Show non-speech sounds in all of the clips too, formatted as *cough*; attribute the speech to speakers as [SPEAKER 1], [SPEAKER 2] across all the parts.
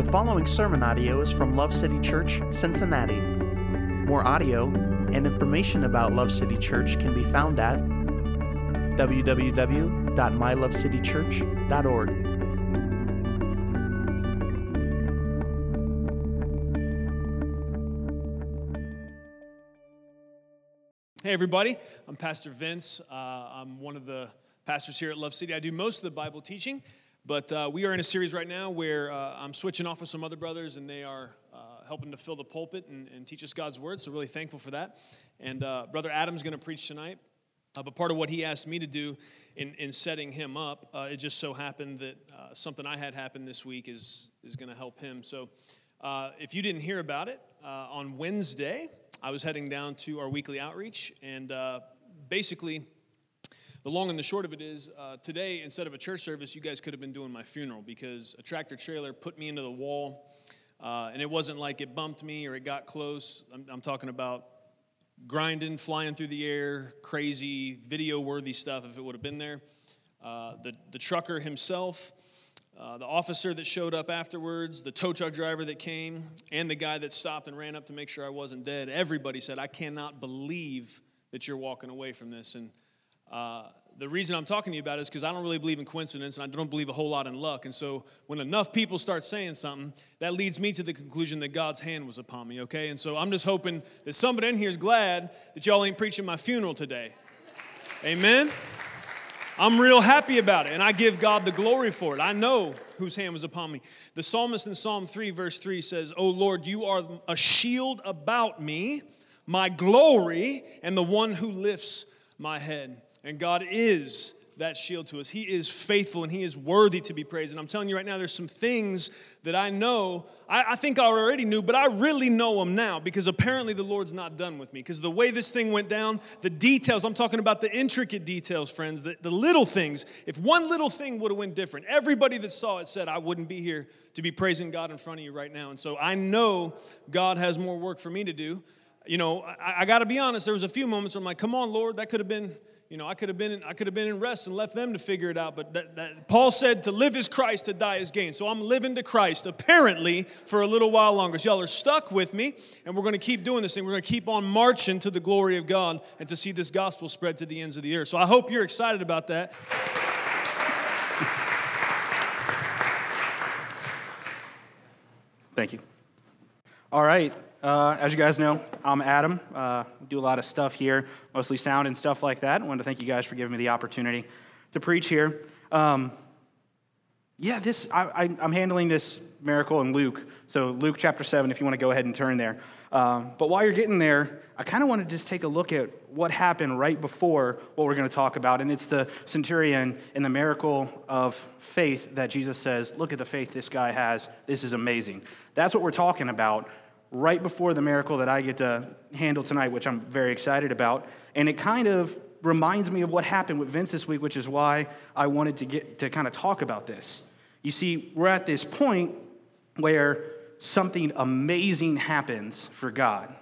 [SPEAKER 1] The following sermon audio is from Love City Church, Cincinnati. More audio and information about Love City Church can be found at www.mylovecitychurch.org.
[SPEAKER 2] Hey, everybody. I'm Pastor Vince. Uh, I'm one of the pastors here at Love City. I do most of the Bible teaching, but uh, we are in a series right now where uh, I'm switching off with some other brothers, and they are uh, helping to fill the pulpit and, and, teach us God's word. So, really thankful for that. And uh, Brother Adam's going to preach tonight. Uh, but part of what he asked me to do in, in setting him up, it just so happened that something I had happen this week is, is going to help him. So, if you didn't hear about it, on Wednesday, I was heading down to our weekly outreach, and basically, the long and the short of it is uh, today, instead of a church service, you guys could have been doing my funeral because a tractor trailer put me into the wall. Uh, and it wasn't like it bumped me or it got close. I'm, I'm talking about grinding, flying through the air, crazy, video worthy stuff if it would have been there. Uh, the, the trucker himself, uh, the officer that showed up afterwards, the tow truck driver that came, and the guy that stopped and ran up to make sure I wasn't dead, everybody said, I cannot believe that you're walking away from this. And uh, the reason I'm talking to you about it is because I don't really believe in coincidence and I don't believe a whole lot in luck. And so when enough people start saying something, that leads me to the conclusion that God's hand was upon me, okay? And so I'm just hoping that somebody in here is glad that y'all ain't preaching my funeral today. Amen? I'm real happy about it, and I give God the glory for it. I know whose hand was upon me. The psalmist in Psalm 3, verse 3 says, Oh Lord, you are a shield about me, my glory, and the one who lifts my head. And God is that shield to us. He is faithful and He is worthy to be praised. And I'm telling you right now, there's some things that I know, I, I, think I already knew, but I really know them now because apparently the Lord's not done with me. Because the way this thing went down, the details, I'm talking about the intricate details, friends, the, the little things. If one little thing would have went different, everybody that saw it said, I wouldn't be here to be praising God in front of you right now. And so I know God has more work for me to do. You know, I, I got to be honest, there was a few moments where I'm like, come on, Lord, that could have been you know, I could have been in, I could have been in rest and left them to figure it out. But that, that, Paul said to live is Christ, to die is gain. So I'm living to Christ, apparently, for a little while longer. So y'all are stuck with me, and we're going to keep doing this thing. We're going to keep on marching to the glory of God and to see this gospel spread to the ends of the earth. So I hope you're excited about that.
[SPEAKER 3] Thank you. All right. Uh, as you guys know, I'm Adam. Uh, do a lot of stuff here, mostly sound and stuff like that. I wanted to thank you guys for giving me the opportunity to preach here. Um, yeah, this I, am handling this miracle in Luke. So Luke chapter seven, if you want to go ahead and turn there. Um, but while you're getting there, I kind of want to just take a look at what happened right before what we're going to talk about, and it's the centurion and the miracle of faith that Jesus says, "Look at the faith this guy has. This is amazing." That's what we're talking about right before the miracle that I get to handle tonight, which I'm very excited about. And it kind of reminds me of what happened with Vince this week, which is why I wanted to get to kind of talk about this. You see, we're at this point where something amazing happens for God.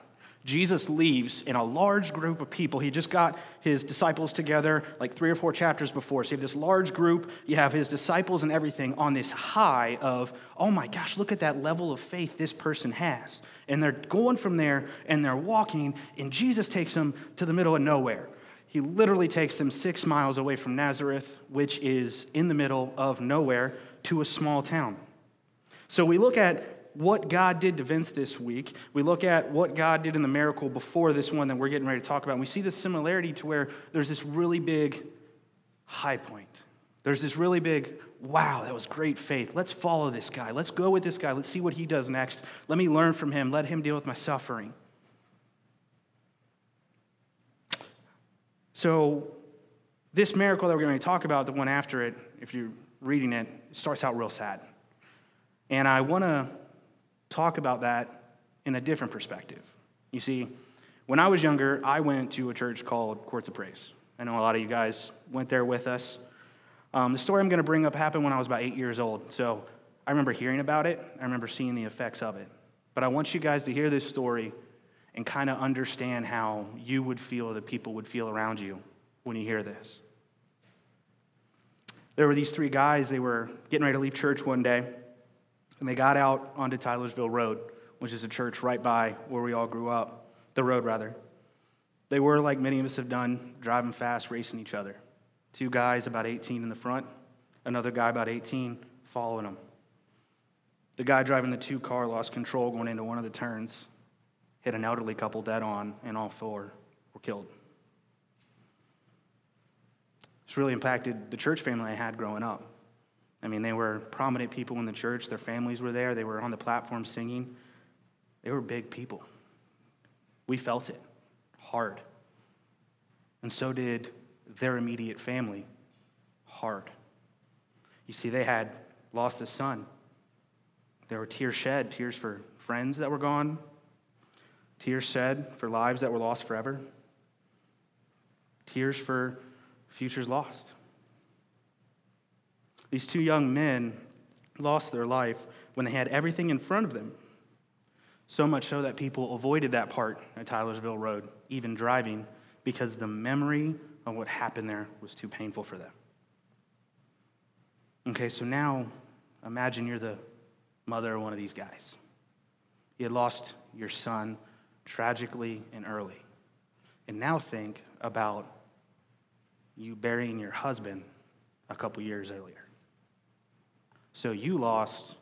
[SPEAKER 3] Jesus leaves in a large group of people. He just got his disciples together like three or four chapters before. So you have this large group, you have his disciples and everything on this high of, oh my gosh, look at that level of faith this person has. And they're going from there and they're walking, and Jesus takes them to the middle of nowhere. He literally takes them six miles away from Nazareth, which is in the middle of nowhere, to a small town. So we look at what God did to Vince this week. We look at what God did in the miracle before this one that we're getting ready to talk about. And we see this similarity to where there's this really big high point. There's this really big, wow, that was great faith. Let's follow this guy. Let's go with this guy. Let's see what he does next. Let me learn from him. Let him deal with my suffering. So, this miracle that we're going to talk about, the one after it, if you're reading it, starts out real sad. And I want to talk about that in a different perspective. You see, when I was younger, I went to a church called Courts of Praise. I know a lot of you guys went there with us. Um, the story I'm going to bring up happened when I was about eight years old. So I remember hearing about it, I remember seeing the effects of it. But I want you guys to hear this story and kind of understand how you would feel, the people would feel around you when you hear this. There were these three guys, they were getting ready to leave church one day And they got out onto Tylersville Road, which is a church right by where we all grew up, the road rather. They were, like many of us have done, driving fast, racing each other. Two guys about 18 in the front, another guy about 18 following them. The guy driving the two car lost control going into one of the turns, hit an elderly couple dead on, and all four were killed. It's really impacted the church family I had growing up. I mean, they were prominent people in the church, their families were there, they were on the platform singing. They were big people. We felt it hard. And so did their immediate family hard. You see, they had lost a son. There were tears shed, tears for friends that were gone, tears shed for lives that were lost forever, tears for futures lost. These two young men lost their life when they had everything in front of them. So much so that people avoided that part at Tylersville Road, even driving, because the memory of what happened there was too painful for them. Okay, so now imagine you're the mother of one of these guys. You had lost your son tragically and early. And now think about you burying your husband a couple years earlier. So you lost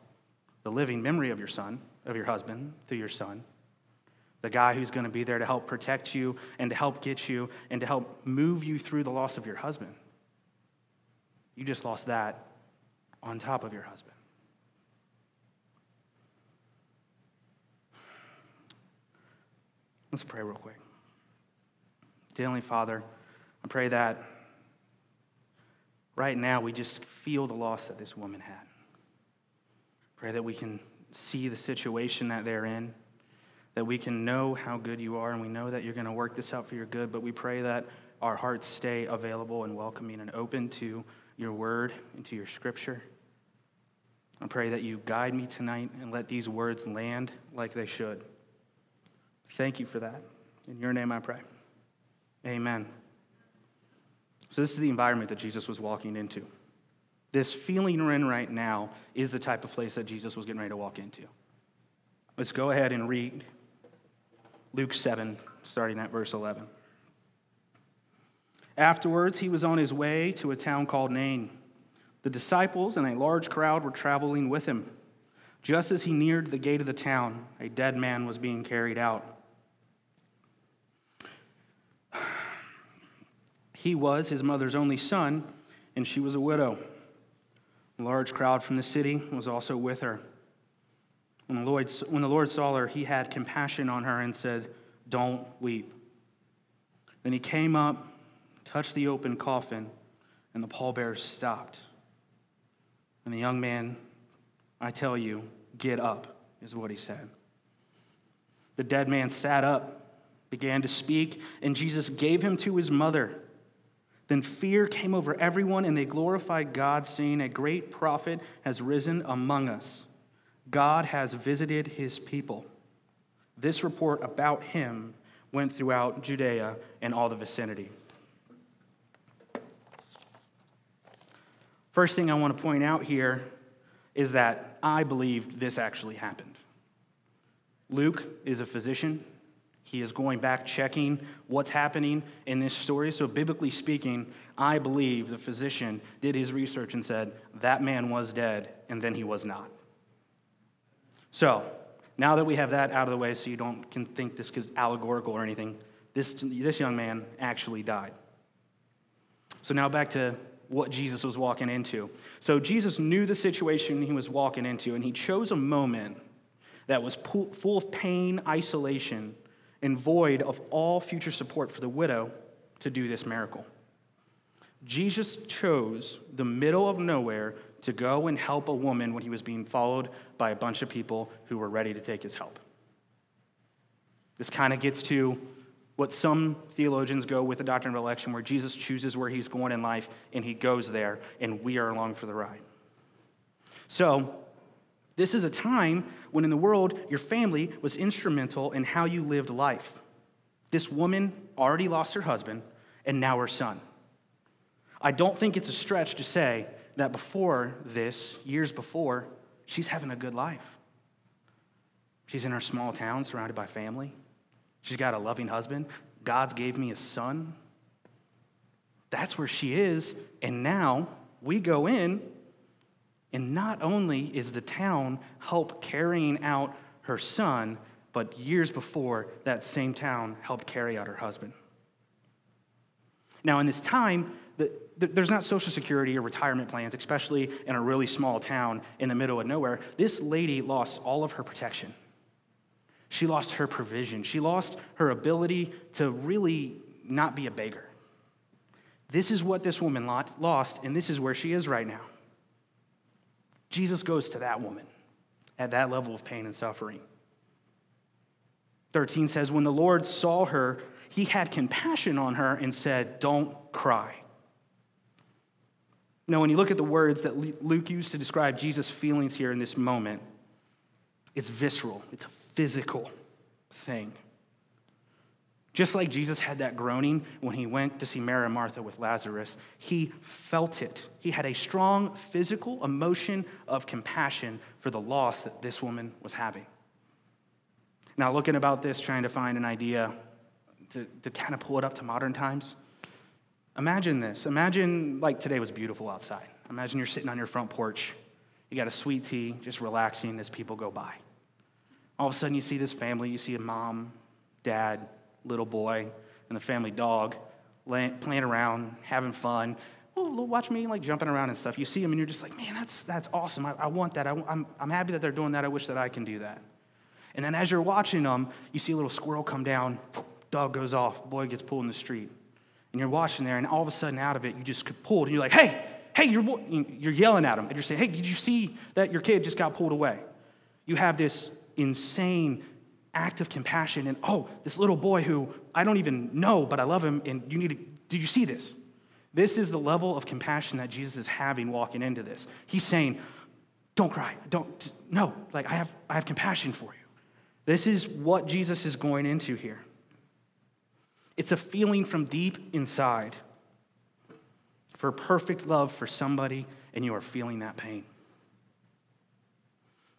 [SPEAKER 3] the living memory of your son, of your husband, through your son, the guy who's going to be there to help protect you and to help get you and to help move you through the loss of your husband. You just lost that on top of your husband. Let's pray real quick. Dear Heavenly Father, I pray that right now we just feel the loss that this woman had. Pray that we can see the situation that they're in, that we can know how good you are, and we know that you're going to work this out for your good, but we pray that our hearts stay available and welcoming and open to your word and to your scripture. I pray that you guide me tonight and let these words land like they should. Thank you for that. In your name I pray. Amen. So, this is the environment that Jesus was walking into. This feeling we're in right now is the type of place that Jesus was getting ready to walk into. Let's go ahead and read Luke 7, starting at verse 11. Afterwards, he was on his way to a town called Nain. The disciples and a large crowd were traveling with him. Just as he neared the gate of the town, a dead man was being carried out. *sighs* He was his mother's only son, and she was a widow. A large crowd from the city was also with her. When the, Lord, when the Lord saw her, he had compassion on her and said, Don't weep. Then he came up, touched the open coffin, and the pallbearers stopped. And the young man, I tell you, get up, is what he said. The dead man sat up, began to speak, and Jesus gave him to his mother. Then fear came over everyone, and they glorified God, saying, A great prophet has risen among us. God has visited his people. This report about him went throughout Judea and all the vicinity. First thing I want to point out here is that I believe this actually happened. Luke is a physician, he is going back, checking what's happening in this story. So, biblically speaking, I believe the physician did his research and said, that man was dead, and then he was not. So, now that we have that out of the way, so you don't can think this is allegorical or anything, this, this young man actually died. So, now back to what Jesus was walking into. So, Jesus knew the situation he was walking into, and he chose a moment that was full of pain, isolation, and void of all future support for the widow to do this miracle. Jesus chose the middle of nowhere to go and help a woman when he was being followed by a bunch of people who were ready to take his help. This kind of gets to what some theologians go with the doctrine of election, where Jesus chooses where he's going in life and he goes there, and we are along for the ride. So, this is a time when in the world your family was instrumental in how you lived life. This woman already lost her husband and now her son. I don't think it's a stretch to say that before this, years before, she's having a good life. She's in her small town surrounded by family. She's got a loving husband. God's gave me a son. That's where she is. And now we go in, and not only is the town help carrying out her son, but years before, that same town helped carry out her husband. Now, in this time, the, the, there's not social security or retirement plans, especially in a really small town in the middle of nowhere. This lady lost all of her protection. She lost her provision. She lost her ability to really not be a beggar. This is what this woman lost, and this is where she is right now. Jesus goes to that woman at that level of pain and suffering. 13 says, When the Lord saw her, he had compassion on her and said, Don't cry. Now, when you look at the words that Luke used to describe Jesus' feelings here in this moment, it's visceral, it's a physical thing. Just like Jesus had that groaning when he went to see Mary and Martha with Lazarus, he felt it. He had a strong physical emotion of compassion for the loss that this woman was having. Now, looking about this, trying to find an idea to, to kind of pull it up to modern times, imagine this. Imagine like today was beautiful outside. Imagine you're sitting on your front porch, you got a sweet tea, just relaxing as people go by. All of a sudden, you see this family, you see a mom, dad, little boy, and the family dog playing around, having fun. Watch me like jumping around and stuff. You see them and you're just like, man, that's, that's awesome. I, I want that. I, I'm, I'm happy that they're doing that. I wish that I can do that. And then as you're watching them, you see a little squirrel come down, dog goes off, boy gets pulled in the street. And you're watching there, and all of a sudden out of it, you just get pulled, and you're like, hey, hey, you're, you're yelling at them. And you're saying, hey, did you see that your kid just got pulled away? You have this insane act of compassion, and oh, this little boy who I don't even know, but I love him, and you need to, did you see this? This is the level of compassion that Jesus is having walking into this. He's saying, don't cry, don't, no, like I have, I have compassion for you. This is what Jesus is going into here. It's a feeling from deep inside for perfect love for somebody, and you are feeling that pain.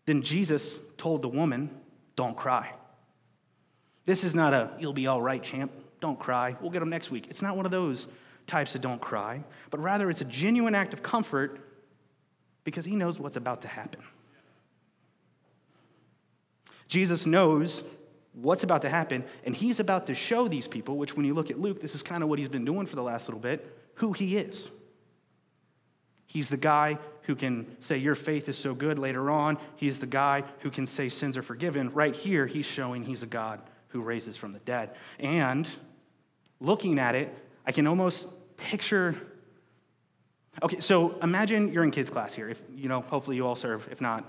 [SPEAKER 3] Then Jesus told the woman, Don't cry. This is not a, you'll be all right, champ. Don't cry. We'll get them next week. It's not one of those types of don't cry, but rather it's a genuine act of comfort because he knows what's about to happen. Jesus knows what's about to happen, and he's about to show these people, which when you look at Luke, this is kind of what he's been doing for the last little bit, who he is. He's the guy who can say, Your faith is so good later on. He's the guy who can say, Sins are forgiven. Right here, he's showing he's a God who raises from the dead. And looking at it, I can almost picture. Okay, so imagine you're in kids' class here. If you know, hopefully you all serve. If not,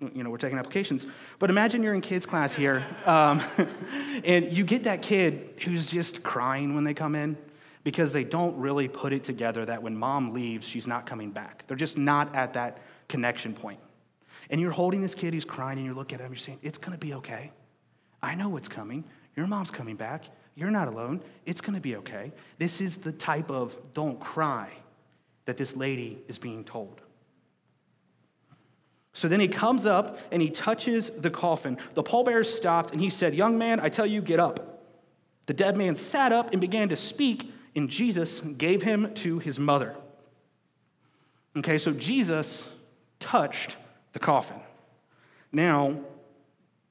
[SPEAKER 3] you know, we're taking applications. But imagine you're in kids' class here, um, *laughs* and you get that kid who's just crying when they come in because they don't really put it together that when mom leaves, she's not coming back. They're just not at that connection point. And you're holding this kid who's crying, and you look at him, you're saying, It's gonna be okay. I know what's coming. Your mom's coming back. You're not alone. It's gonna be okay. This is the type of don't cry that this lady is being told. So then he comes up and he touches the coffin. The pallbearer stopped and he said, Young man, I tell you, get up. The dead man sat up and began to speak, and Jesus gave him to his mother. Okay, so Jesus touched the coffin. Now,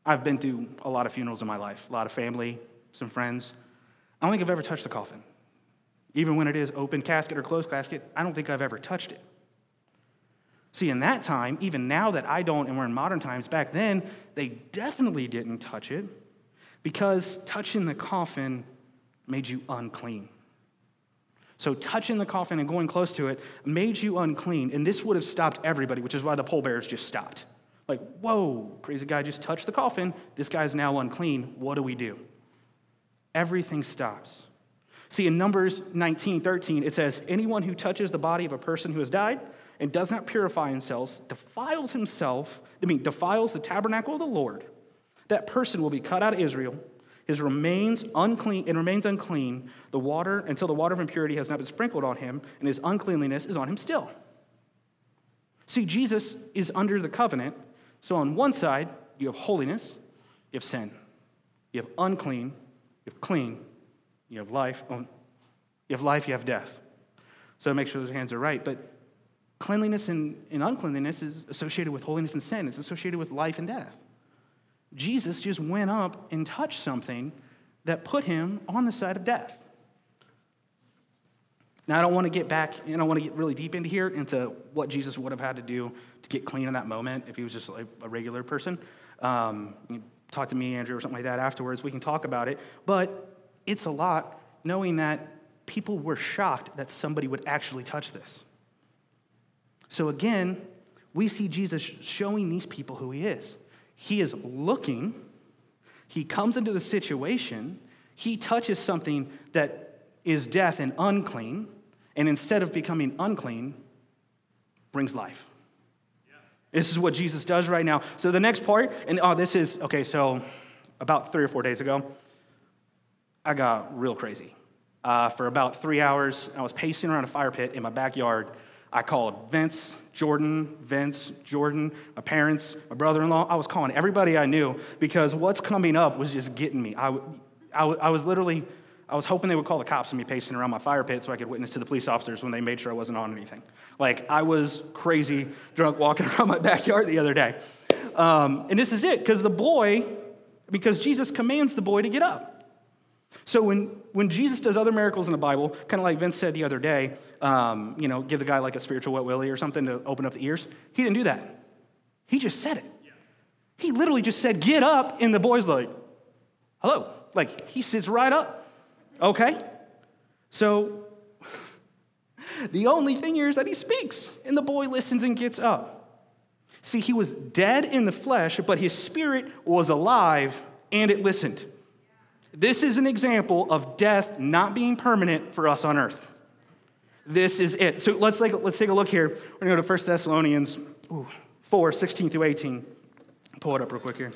[SPEAKER 3] I've been through a lot of funerals in my life, a lot of family, some friends. I don't think I've ever touched the coffin. Even when it is open casket or closed casket, I don't think I've ever touched it. See, in that time, even now that I don't, and we're in modern times, back then, they definitely didn't touch it because touching the coffin made you unclean. So, touching the coffin and going close to it made you unclean, and this would have stopped everybody, which is why the pallbearers just stopped. Like, whoa, crazy guy just touched the coffin. This guy's now unclean. What do we do? Everything stops. See, in Numbers 19 13, it says, Anyone who touches the body of a person who has died and does not purify himself defiles himself, I mean, defiles the tabernacle of the Lord. That person will be cut out of Israel. His remains unclean and remains unclean the water until the water of impurity has not been sprinkled on him, and his uncleanliness is on him still. See, Jesus is under the covenant. So on one side, you have holiness, you have sin. You have unclean, you have clean, you have life. Oh, you have life, you have death. So make sure those hands are right. But cleanliness and, and uncleanliness is associated with holiness and sin, it's associated with life and death. Jesus just went up and touched something that put him on the side of death. Now, I don't want to get back, and I don't want to get really deep into here into what Jesus would have had to do to get clean in that moment if he was just like a regular person. Um, talk to me, Andrew, or something like that afterwards. We can talk about it. But it's a lot knowing that people were shocked that somebody would actually touch this. So again, we see Jesus showing these people who he is. He is looking, he comes into the situation, he touches something that is death and unclean, and instead of becoming unclean, brings life. This is what Jesus does right now. So the next part, and oh, this is okay. So about three or four days ago, I got real crazy. Uh, for about three hours, I was pacing around a fire pit in my backyard. I called Vince, Jordan, Vince, Jordan, my parents, my brother in law. I was calling everybody I knew because what's coming up was just getting me. I, I, I was literally I was hoping they would call the cops and me pacing around my fire pit so I could witness to the police officers when they made sure I wasn't on anything. Like, I was crazy drunk walking *laughs* around my backyard the other day. Um, and this is it, because the boy, because Jesus commands the boy to get up. So when, when Jesus does other miracles in the Bible, kind of like Vince said the other day, um, you know, give the guy like a spiritual wet willy or something to open up the ears, he didn't do that. He just said it. He literally just said, get up, and the boy's like, hello. Like, he sits right up. Okay? So *laughs* the only thing here is that he speaks, and the boy listens and gets up. See, he was dead in the flesh, but his spirit was alive and it listened. This is an example of death not being permanent for us on earth. This is it. So let's take, let's take a look here. We're going to go to 1 Thessalonians 4 16 through 18. Pull it up real quick here.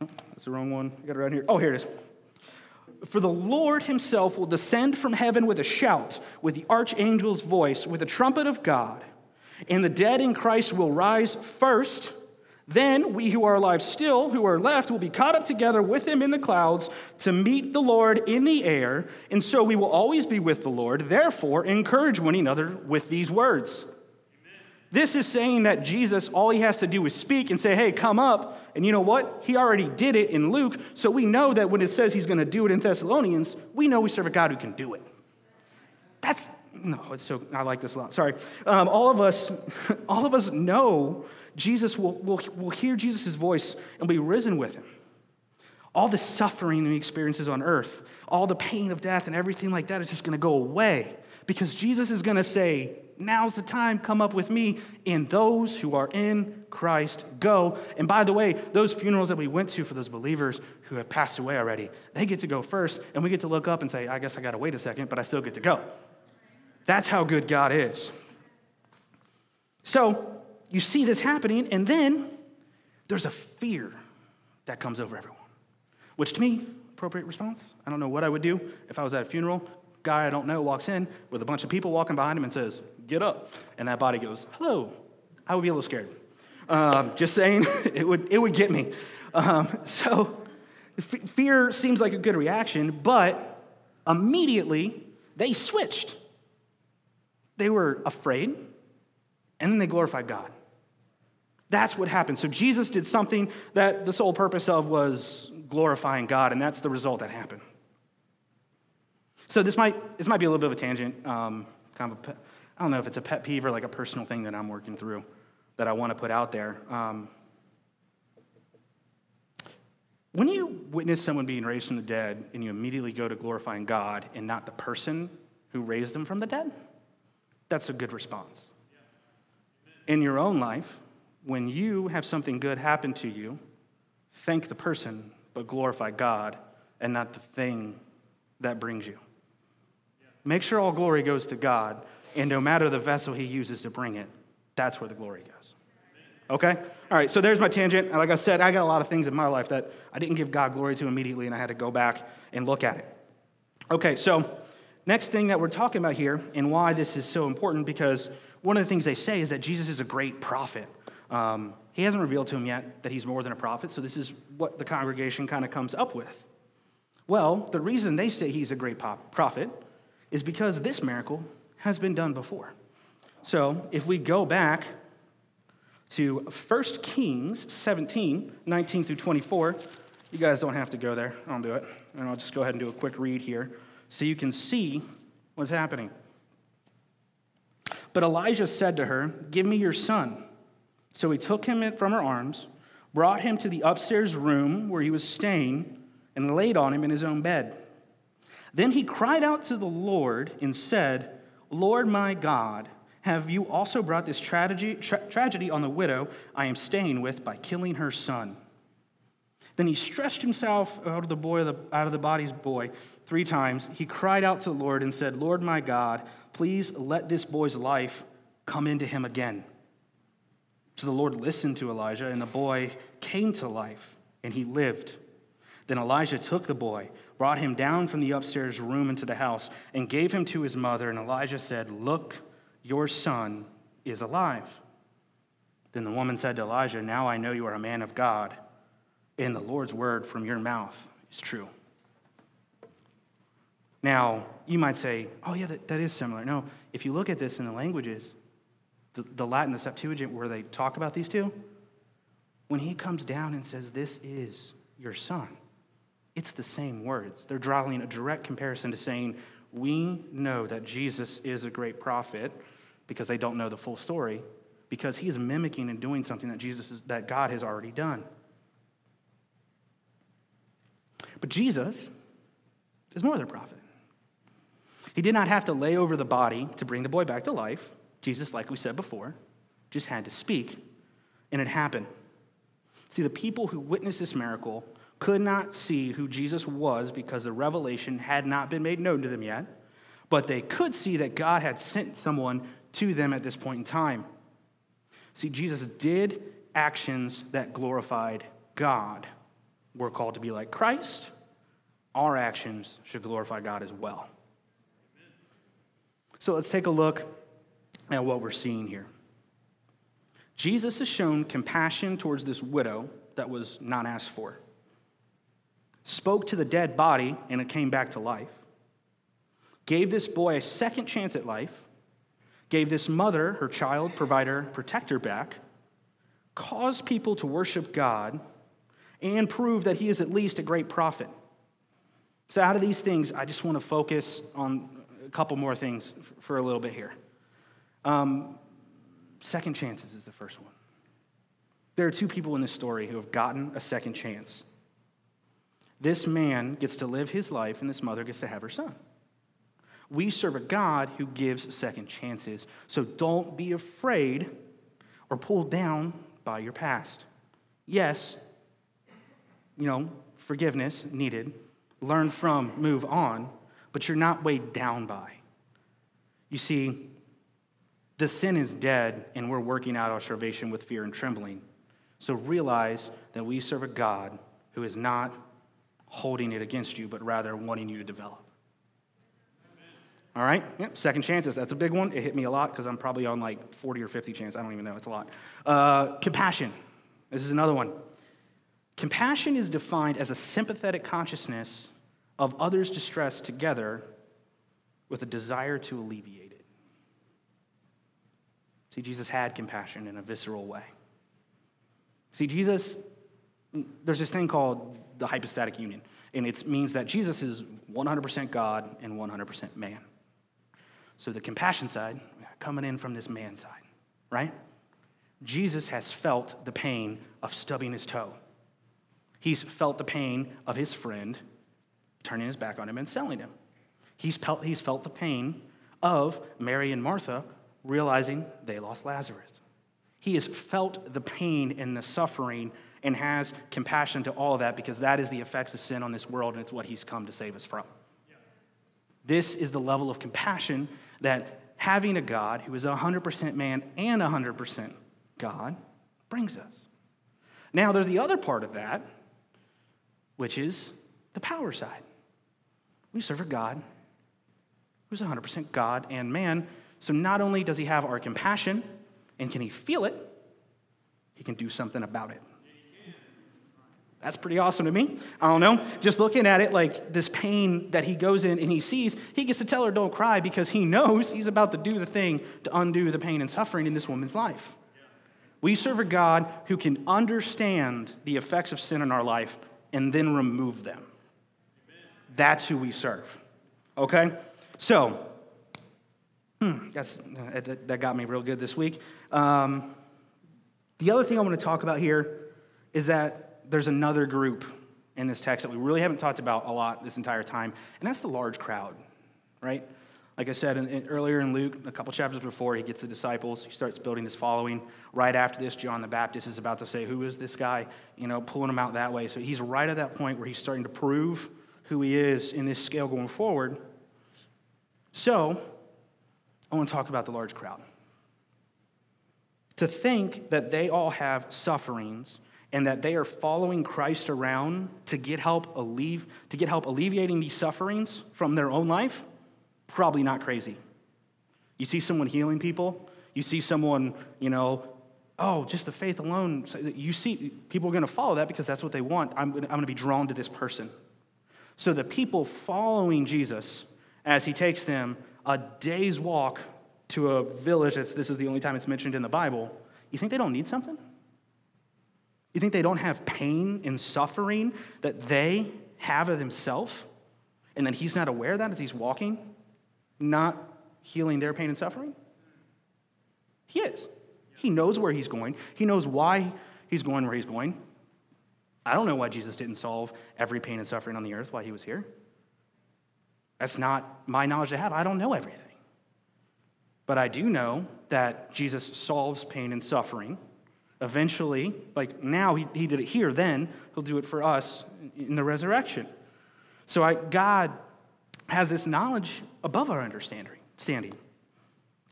[SPEAKER 3] Oh, that's the wrong one. I got it right here. Oh, here it is. For the Lord himself will descend from heaven with a shout, with the archangel's voice, with the trumpet of God. And the dead in Christ will rise first. Then we who are alive still, who are left, will be caught up together with him in the clouds to meet the Lord in the air. And so we will always be with the Lord. Therefore, encourage one another with these words. This is saying that Jesus, all he has to do is speak and say, hey, come up. And you know what? He already did it in Luke. So we know that when it says he's going to do it in Thessalonians, we know we serve a God who can do it. That's, no, it's so, I like this a lot. Sorry. Um, all of us, *laughs* all of us know Jesus will, will, will hear Jesus' voice and be risen with him. All the suffering he experiences on earth, all the pain of death and everything like that is just going to go away because Jesus is going to say, Now's the time, come up with me. And those who are in Christ go. And by the way, those funerals that we went to for those believers who have passed away already, they get to go first. And we get to look up and say, I guess I got to wait a second, but I still get to go. That's how good God is. So you see this happening, and then there's a fear that comes over everyone, which to me, appropriate response. I don't know what I would do if I was at a funeral guy I don't know walks in with a bunch of people walking behind him and says, Get up. And that body goes, Hello. I would be a little scared. Um, just saying, *laughs* it would, it would get me. Um, so f- fear seems like a good reaction, but immediately they switched. They were afraid, and then they glorified God. That's what happened. So Jesus did something that the sole purpose of was glorifying God, and that's the result that happened. So this might, this might be a little bit of a tangent, um, kind of a, I don't know if it's a pet peeve or like a personal thing that I'm working through that I want to put out there. Um, when you witness someone being raised from the dead and you immediately go to glorifying God and not the person who raised them from the dead, that's a good response. In your own life, when you have something good happen to you, thank the person, but glorify God and not the thing that brings you. Make sure all glory goes to God, and no matter the vessel he uses to bring it, that's where the glory goes. Okay? All right, so there's my tangent. And like I said, I got a lot of things in my life that I didn't give God glory to immediately, and I had to go back and look at it. Okay, so next thing that we're talking about here and why this is so important because one of the things they say is that Jesus is a great prophet. Um, he hasn't revealed to him yet that he's more than a prophet, so this is what the congregation kind of comes up with. Well, the reason they say he's a great prophet is because this miracle has been done before. So if we go back to 1 Kings 17, 19 through 24, you guys don't have to go there. I'll do it. And I'll just go ahead and do a quick read here so you can see what's happening. But Elijah said to her, Give me your son. So he took him from her arms, brought him to the upstairs room where he was staying, and laid on him in his own bed. Then he cried out to the Lord and said, Lord my God, have you also brought this tragedy, tra- tragedy on the widow I am staying with by killing her son? Then he stretched himself out of the boy, out of the body's boy, three times. He cried out to the Lord and said, Lord my God, please let this boy's life come into him again. So the Lord listened to Elijah, and the boy came to life, and he lived. Then Elijah took the boy, brought him down from the upstairs room into the house, and gave him to his mother. And Elijah said, Look, your son is alive. Then the woman said to Elijah, Now I know you are a man of God and the Lord's word from your mouth is true. Now, you might say, oh, yeah, that, that is similar. No, if you look at this in the languages, the, the Latin, the Septuagint, where they talk about these two, when he comes down and says, This is your son, it's the same words. They're drawing a direct comparison to saying, We know that Jesus is a great prophet because they don't know the full story, because he is mimicking and doing something that Jesus is, that God has already done. But Jesus is more than a prophet. He did not have to lay over the body to bring the boy back to life. Jesus, like we said before, just had to speak, and it happened. See, the people who witnessed this miracle could not see who Jesus was because the revelation had not been made known to them yet, but they could see that God had sent someone to them at this point in time. See, Jesus did actions that glorified God. We're called to be like Christ. Our actions should glorify God as well. So let's take a look at what we're seeing here. Jesus has shown compassion towards this widow that was not asked for, spoke to the dead body, and it came back to life, gave this boy a second chance at life, gave this mother her child, provider, protector back, caused people to worship God and prove that he is at least a great prophet. So, out of these things, I just want to focus on a couple more things for a little bit here. Um, second chances is the first one. There are two people in this story who have gotten a second chance. This man gets to live his life, and this mother gets to have her son. We serve a God who gives second chances. So don't be afraid or pulled down by your past. Yes, you know, forgiveness needed, learn from, move on, but you're not weighed down by. You see, the sin is dead, and we're working out our salvation with fear and trembling. So realize that we serve a God who is not holding it against you, but rather wanting you to develop. All right? Yep, second chances. That's a big one. It hit me a lot because I'm probably on like 40 or 50 chance. I don't even know. It's a lot. Uh, compassion. This is another one. Compassion is defined as a sympathetic consciousness of others' distress together with a desire to alleviate. See, Jesus had compassion in a visceral way. See, Jesus, there's this thing called the hypostatic union, and it means that Jesus is 100% God and 100% man. So the compassion side, coming in from this man side, right? Jesus has felt the pain of stubbing his toe. He's felt the pain of his friend turning his back on him and selling him. He's felt, he's felt the pain of Mary and Martha realizing they lost Lazarus. He has felt the pain and the suffering and has compassion to all of that because that is the effects of sin on this world and it's what he's come to save us from. This is the level of compassion that having a God who is 100% man and 100% God brings us. Now, there's the other part of that, which is the power side. We serve a God who's 100% God and man. So not only does he have our compassion and can he feel it, he can do something about it. That's pretty awesome to me. I don't know. Just looking at it like this pain that he goes in and he sees, he gets to tell her, don't cry, because he knows he's about to do the thing to undo the pain and suffering in this woman's life. We serve a God who can understand the effects of sin in our life and then remove them. That's who we serve. Okay? So, hmm, that's, uh, that got me real good this week. Um, the other thing I want to talk about here is that there's another group in this text that we really haven't talked about a lot this entire time, and that's the large crowd, right? Like I said in, in, earlier in Luke, a couple chapters before, he gets the disciples. He starts building this following. Right after this, John the Baptist is about to say, Who is this guy? You know, pulling him out that way. So he's right at that point where he's starting to prove who he is in this scale going forward. So, I want to talk about the large crowd. To think that they all have sufferings and that they are following Christ around to get help alleviate, to get help alleviating these sufferings from their own life, probably not crazy. You see someone healing people, you see someone, you know, oh, just the faith alone. You see, people are going to follow that because that's what they want. I'm going to be drawn to this person. So the people following Jesus as he takes them a day's walk to a village, this is the only time it's mentioned in the Bible, you think they don't need something? You think they don't have pain and suffering that they have of themselves? And then he's not aware of that as he's walking, not healing their pain and suffering? He is. He knows where he's going, he knows why he's going where he's going. I don't know why Jesus didn't solve every pain and suffering on the earth while he was here. That's not my knowledge to have. I don't know everything. But I do know that Jesus solves pain and suffering eventually, like now he, he did it here, then he'll do it for us in the resurrection. So I, God has this knowledge above our understanding. Standing.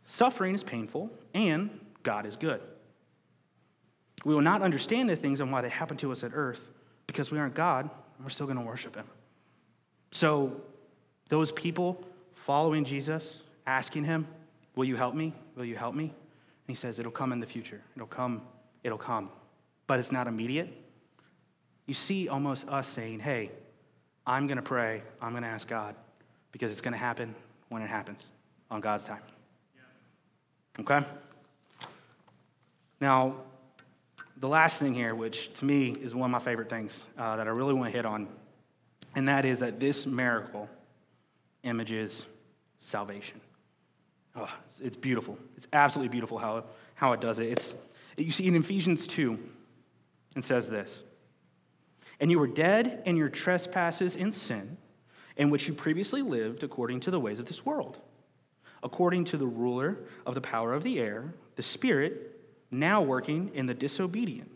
[SPEAKER 3] Suffering is painful, and God is good. We will not understand the things and why they happen to us at earth because we aren't God, and we're still going to worship Him. So, those people following Jesus, asking Him, Will you help me? Will you help me? And He says, It'll come in the future. It'll come it'll come. But it's not immediate. You see almost us saying, hey, I'm going to pray, I'm going to ask God, because it's going to happen when it happens on God's time. Okay? Now, the last thing here, which to me is one of my favorite things uh, that I really want to hit on, and that is that this miracle images salvation. Oh, it's, it's beautiful. It's absolutely beautiful how, how it does it. It's, you see in Ephesians 2, it says this And you were dead in your trespasses and sin, in which you previously lived according to the ways of this world, according to the ruler of the power of the air, the Spirit, now working in the disobedient.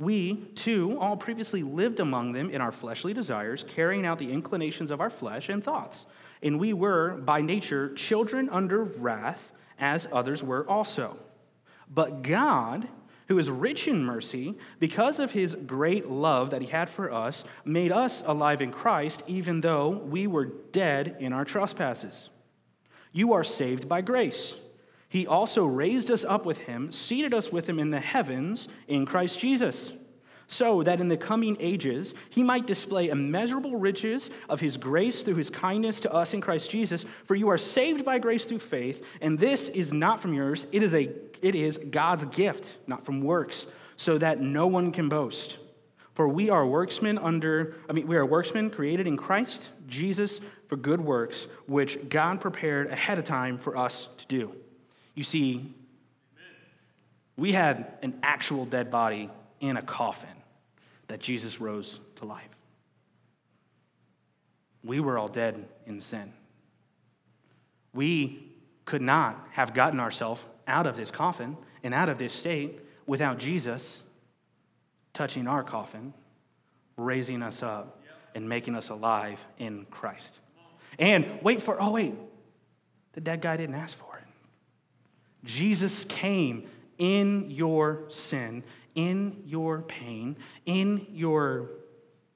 [SPEAKER 3] We, too, all previously lived among them in our fleshly desires, carrying out the inclinations of our flesh and thoughts. And we were, by nature, children under wrath, as others were also. But God, who is rich in mercy, because of his great love that he had for us, made us alive in Christ, even though we were dead in our trespasses. You are saved by grace. He also raised us up with him, seated us with him in the heavens in Christ Jesus so that in the coming ages he might display immeasurable riches of his grace through his kindness to us in Christ Jesus. For you are saved by grace through faith, and this is not from yours, it is, a, it is God's gift, not from works, so that no one can boast. For we are worksmen under, I mean, we are worksmen created in Christ Jesus for good works, which God prepared ahead of time for us to do. You see, we had an actual dead body in a coffin that Jesus rose to life. We were all dead in sin. We could not have gotten ourselves out of this coffin and out of this state without Jesus touching our coffin, raising us up, and making us alive in Christ. And wait for, oh, wait, the dead guy didn't ask for it. Jesus came in your sin in your pain, in your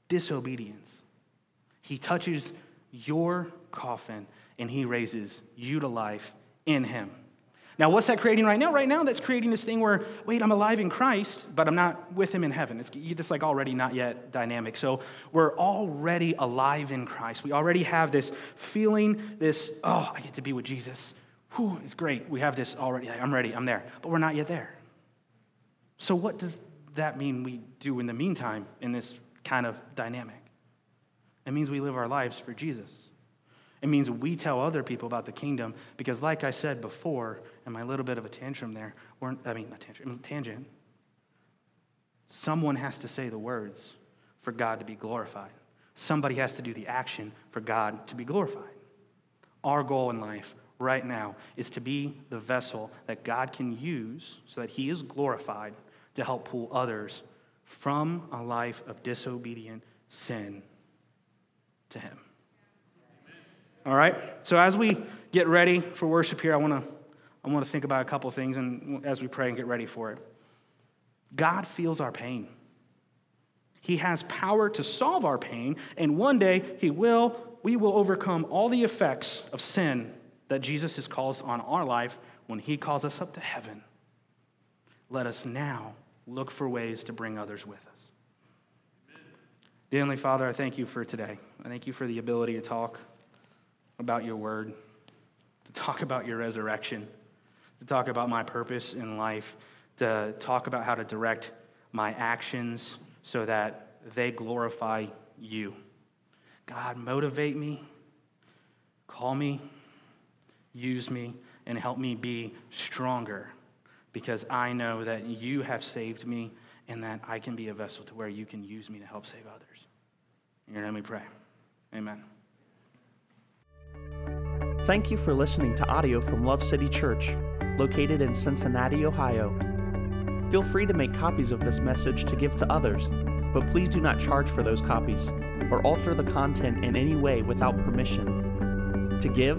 [SPEAKER 3] disobedience. He touches your coffin and he raises you to life in him. Now, what's that creating right now? Right now, that's creating this thing where, wait, I'm alive in Christ, but I'm not with him in heaven. It's this like already not yet dynamic. So we're already alive in Christ. We already have this feeling, this, oh, I get to be with Jesus. Whew, it's great. We have this already. I'm ready. I'm there. But we're not yet there. So what does that mean we do in the meantime in this kind of dynamic? It means we live our lives for Jesus. It means we tell other people about the kingdom because, like I said before, in my little bit of a tantrum there, we're, I mean, not tantrum, tangent, someone has to say the words for God to be glorified. Somebody has to do the action for God to be glorified. Our goal in life right now is to be the vessel that God can use so that He is glorified to help pull others from a life of disobedient sin to Him. All right? So as we get ready for worship here, I want to I want to think about a couple things and as we pray and get ready for it. God feels our pain. He has power to solve our pain, and one day he will we will overcome all the effects of sin that Jesus has calls on our life when he calls us up to heaven. Let us now look for ways to bring others with us. Dear Heavenly Father, I thank you for today. I thank you for the ability to talk about your word, to talk about your resurrection, to talk about my purpose in life, to talk about how to direct my actions so that they glorify you. God, motivate me, call me, use me, and help me be stronger because I know that you have saved me and that I can be a vessel to where you can use me to help save others. In your name we pray. Amen.
[SPEAKER 1] Thank you for listening to audio from Love City Church, located in Cincinnati, Ohio. Feel free to make copies of this message to give to others, but please do not charge for those copies or alter the content in any way without permission. To give